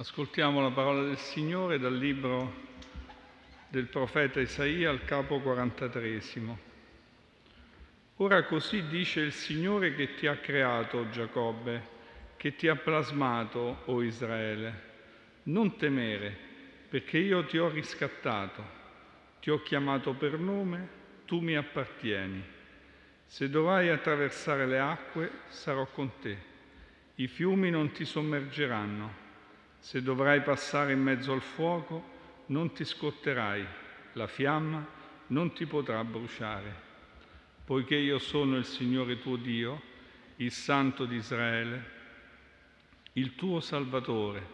Ascoltiamo la parola del Signore dal libro del profeta Isaia al capo 43. Ora così dice il Signore che ti ha creato, Giacobbe, che ti ha plasmato, o Israele. Non temere, perché io ti ho riscattato, ti ho chiamato per nome, tu mi appartieni. Se dovrai attraversare le acque, sarò con te. I fiumi non ti sommergeranno se dovrai passare in mezzo al fuoco, non ti scotterai, la fiamma non ti potrà bruciare. Poiché io sono il Signore tuo Dio, il Santo di Israele, il tuo Salvatore.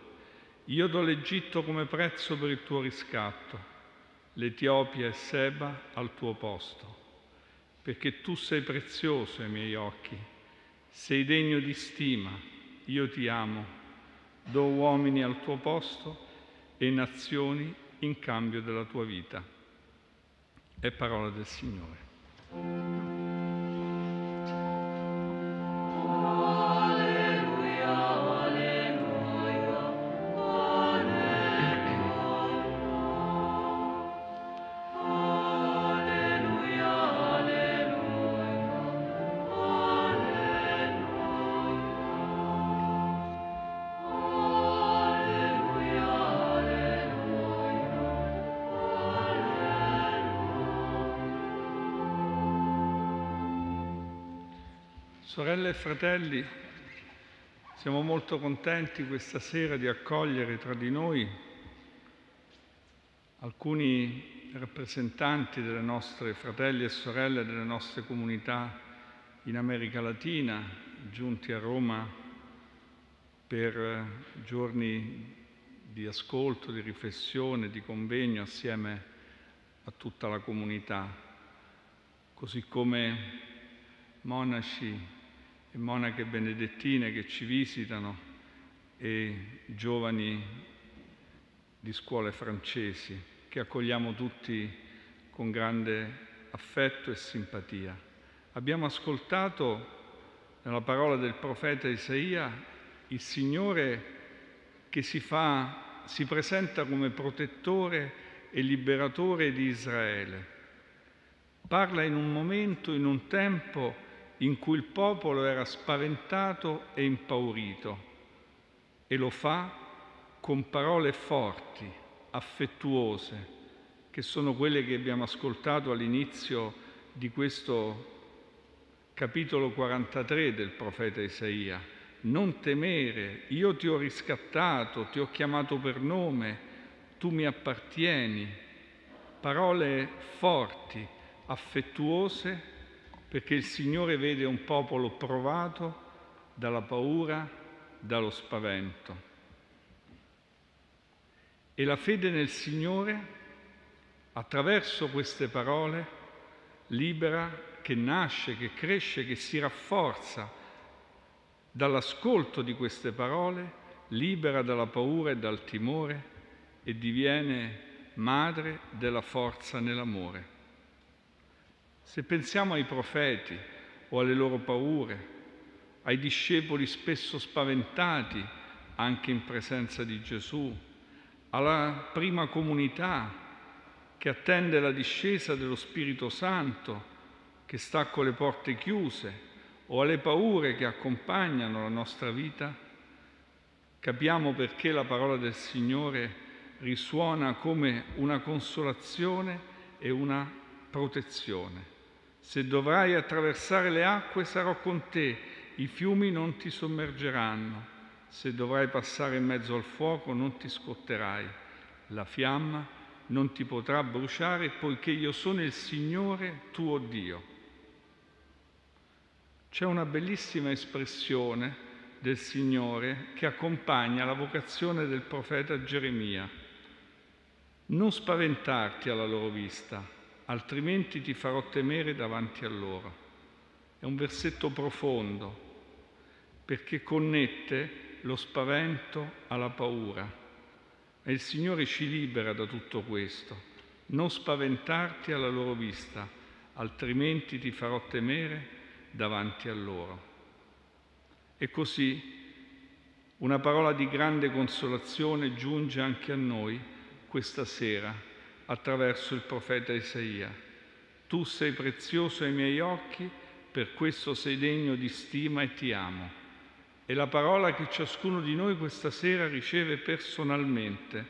Io do l'Egitto come prezzo per il tuo riscatto, l'Etiopia e Seba al tuo posto, perché tu sei prezioso ai miei occhi, sei degno di stima, io ti amo do uomini al tuo posto e nazioni in cambio della tua vita. È parola del Signore. Sorelle e fratelli, siamo molto contenti questa sera di accogliere tra di noi alcuni rappresentanti delle nostre fratelli e sorelle delle nostre comunità in America Latina, giunti a Roma per giorni di ascolto, di riflessione, di convegno assieme a tutta la comunità, così come monaci e monache benedettine che ci visitano e giovani di scuole francesi che accogliamo tutti con grande affetto e simpatia. Abbiamo ascoltato nella parola del profeta Isaia il Signore che si, fa, si presenta come protettore e liberatore di Israele. Parla in un momento, in un tempo in cui il popolo era spaventato e impaurito e lo fa con parole forti, affettuose, che sono quelle che abbiamo ascoltato all'inizio di questo capitolo 43 del profeta Isaia. Non temere, io ti ho riscattato, ti ho chiamato per nome, tu mi appartieni. Parole forti, affettuose perché il Signore vede un popolo provato dalla paura, dallo spavento. E la fede nel Signore, attraverso queste parole, libera, che nasce, che cresce, che si rafforza dall'ascolto di queste parole, libera dalla paura e dal timore e diviene madre della forza nell'amore. Se pensiamo ai profeti o alle loro paure, ai discepoli spesso spaventati anche in presenza di Gesù, alla prima comunità che attende la discesa dello Spirito Santo, che sta con le porte chiuse, o alle paure che accompagnano la nostra vita, capiamo perché la parola del Signore risuona come una consolazione e una protezione. Se dovrai attraversare le acque sarò con te, i fiumi non ti sommergeranno. Se dovrai passare in mezzo al fuoco non ti scotterai. La fiamma non ti potrà bruciare poiché io sono il Signore tuo Dio. C'è una bellissima espressione del Signore che accompagna la vocazione del profeta Geremia. Non spaventarti alla loro vista, altrimenti ti farò temere davanti a loro. È un versetto profondo perché connette lo spavento alla paura. E il Signore ci libera da tutto questo. Non spaventarti alla loro vista, altrimenti ti farò temere davanti a loro. E così Una parola di grande consolazione giunge anche a noi questa sera attraverso il profeta Isaia. Tu sei prezioso ai miei occhi, per questo sei degno di stima e ti amo. È la parola che ciascuno di noi questa sera riceve personalmente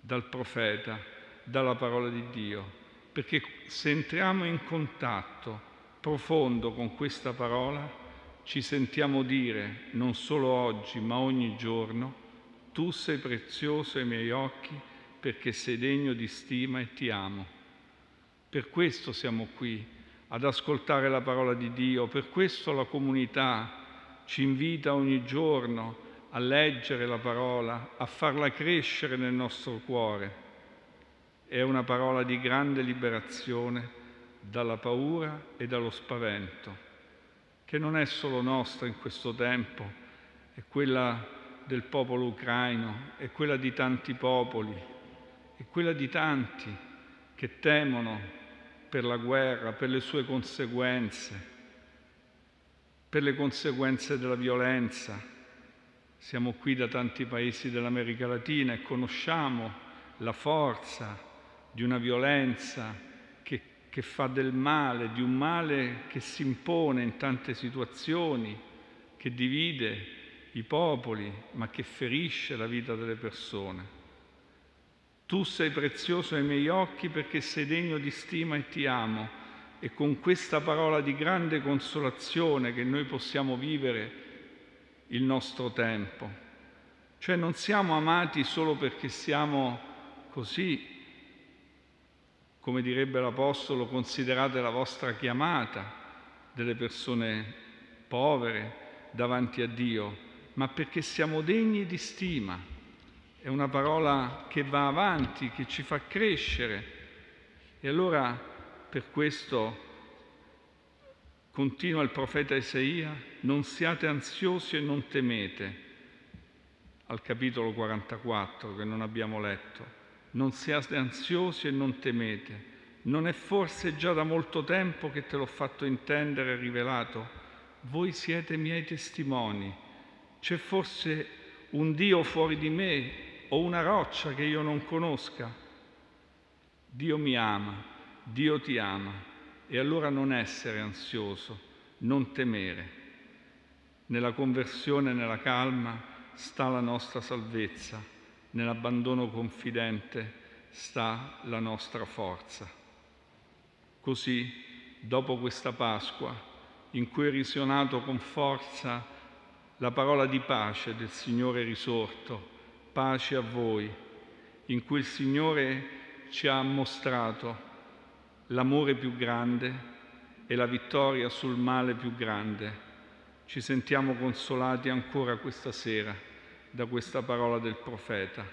dal profeta, dalla parola di Dio, perché se entriamo in contatto profondo con questa parola, ci sentiamo dire, non solo oggi, ma ogni giorno, tu sei prezioso ai miei occhi perché sei degno di stima e ti amo. Per questo siamo qui, ad ascoltare la parola di Dio, per questo la comunità ci invita ogni giorno a leggere la parola, a farla crescere nel nostro cuore. È una parola di grande liberazione dalla paura e dallo spavento che non è solo nostra in questo tempo, è quella del popolo ucraino, è quella di tanti popoli, è quella di tanti che temono per la guerra, per le sue conseguenze, per le conseguenze della violenza. Siamo qui da tanti paesi dell'America Latina e conosciamo la forza di una violenza che fa del male, di un male che si impone in tante situazioni, che divide i popoli, ma che ferisce la vita delle persone. Tu sei prezioso ai miei occhi perché sei degno di stima e ti amo e con questa parola di grande consolazione che noi possiamo vivere il nostro tempo. Cioè non siamo amati solo perché siamo così come direbbe l'Apostolo, considerate la vostra chiamata delle persone povere davanti a Dio, ma perché siamo degni di stima. È una parola che va avanti, che ci fa crescere. E allora per questo continua il profeta Isaia, non siate ansiosi e non temete, al capitolo 44 che non abbiamo letto non siate ansiosi e non temete. Non è forse già da molto tempo che te l'ho fatto intendere e rivelato? Voi siete miei testimoni. C'è forse un Dio fuori di me o una roccia che io non conosca? Dio mi ama, Dio ti ama e allora non essere ansioso, non temere. Nella conversione nella calma sta la nostra salvezza nell'abbandono confidente sta la nostra forza. Così, dopo questa Pasqua, in cui è risuonato con forza la parola di pace del Signore risorto, pace a voi, in cui il Signore ci ha mostrato l'amore più grande e la vittoria sul male più grande. Ci sentiamo consolati ancora questa sera da questa parola del profeta.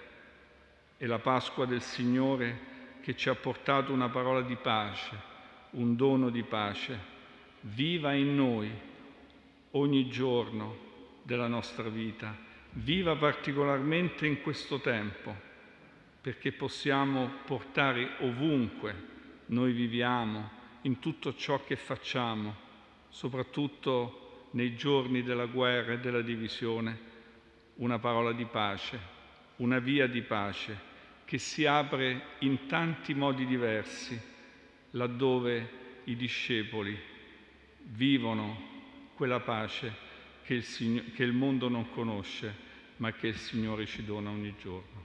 È la Pasqua del Signore che ci ha portato una parola di pace, un dono di pace. Viva in noi ogni giorno della nostra vita, viva particolarmente in questo tempo, perché possiamo portare ovunque noi viviamo, in tutto ciò che facciamo, soprattutto nei giorni della guerra e della divisione, una parola di pace, una via di pace che si apre in tanti modi diversi laddove i discepoli vivono quella pace che il, che il mondo non conosce, ma che il Signore ci dona ogni giorno.